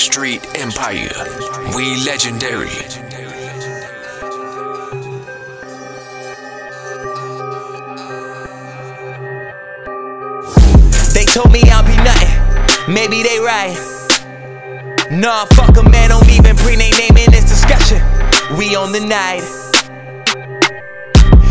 Street Empire. We legendary. They told me I'll be nothing. Maybe they right. Nah, fuck a man, don't even bring their name in this discussion. We on the night.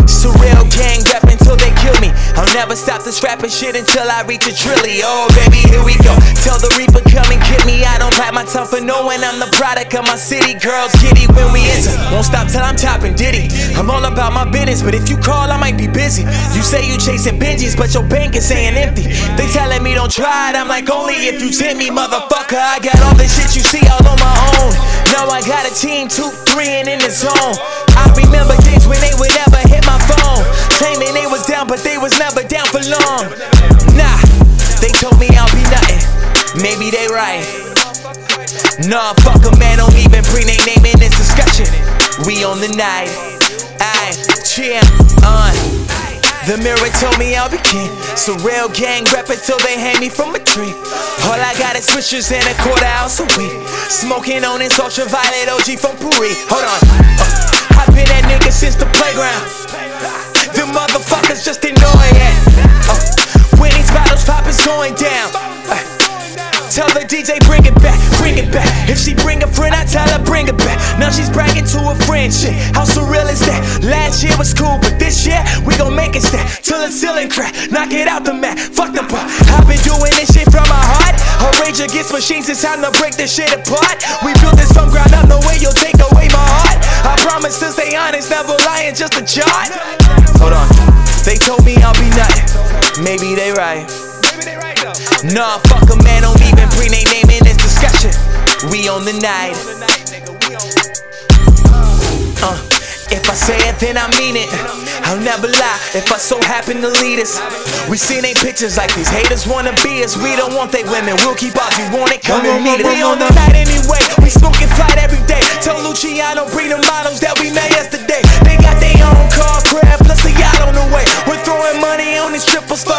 Surreal gang rap until they kill me. I'll never stop this rapping shit until I reach a trillion. Oh, baby, here we go. Tell the Reaper, come and get me. I don't bite my tongue for knowing I'm the product of my city. Girls, giddy when we enter. Won't stop till I'm topping Diddy. I'm all about my business, but if you call, I might be busy. You say you chasing Benjis, but your bank is saying empty. They telling me don't try it. I'm like, only if you tempt me, motherfucker. I got all the shit you see all on my own. Now I got a team, two, three, and in the zone. I remember days when they would never hit my phone. Claiming they was down, but they was long. Nah, they told me I'll be nothing. Maybe they right. Nah, fuck a man, don't even bring their name in this discussion. We on the night. Aye, cheer on. The mirror told me I'll be king. Surreal gang rap until they hang me from a tree. All I got is switchers and a quarter ounce of weed. Smoking on this ultraviolet OG from Puri. Hold on. Uh, I've been that nigga since the playground. Them motherfuckers just annoying. Tell the DJ bring it back, bring it back. If she bring a friend, I tell her bring it back. Now she's bragging to a friend. Shit, how surreal is that? Last year was cool, but this year we gon' make it stack till the ceiling crack. Knock it out the mat, fuck the part. I've been doing this shit from my heart. A rage against machines, it's time to break this shit apart. We built this from ground up, no way you'll take away my heart. I promise to stay honest, never lying, just a chart. Hold on, they told me I'll be nothing. Maybe they right. Nah, fuck a man, don't even bring their name in this discussion. We on the night. Uh, if I say it, then I mean it. I'll never lie. If I so happen to lead us, we seen they pictures like these haters wanna be us. We don't want they women. We'll keep ours. You want it? Come and meet it. We on the night anyway. We smoking flight every day. Tell Luciano bring the models that we met yesterday. They got their own car, crab, plus a yacht on the way. We're throwing money on these triple star.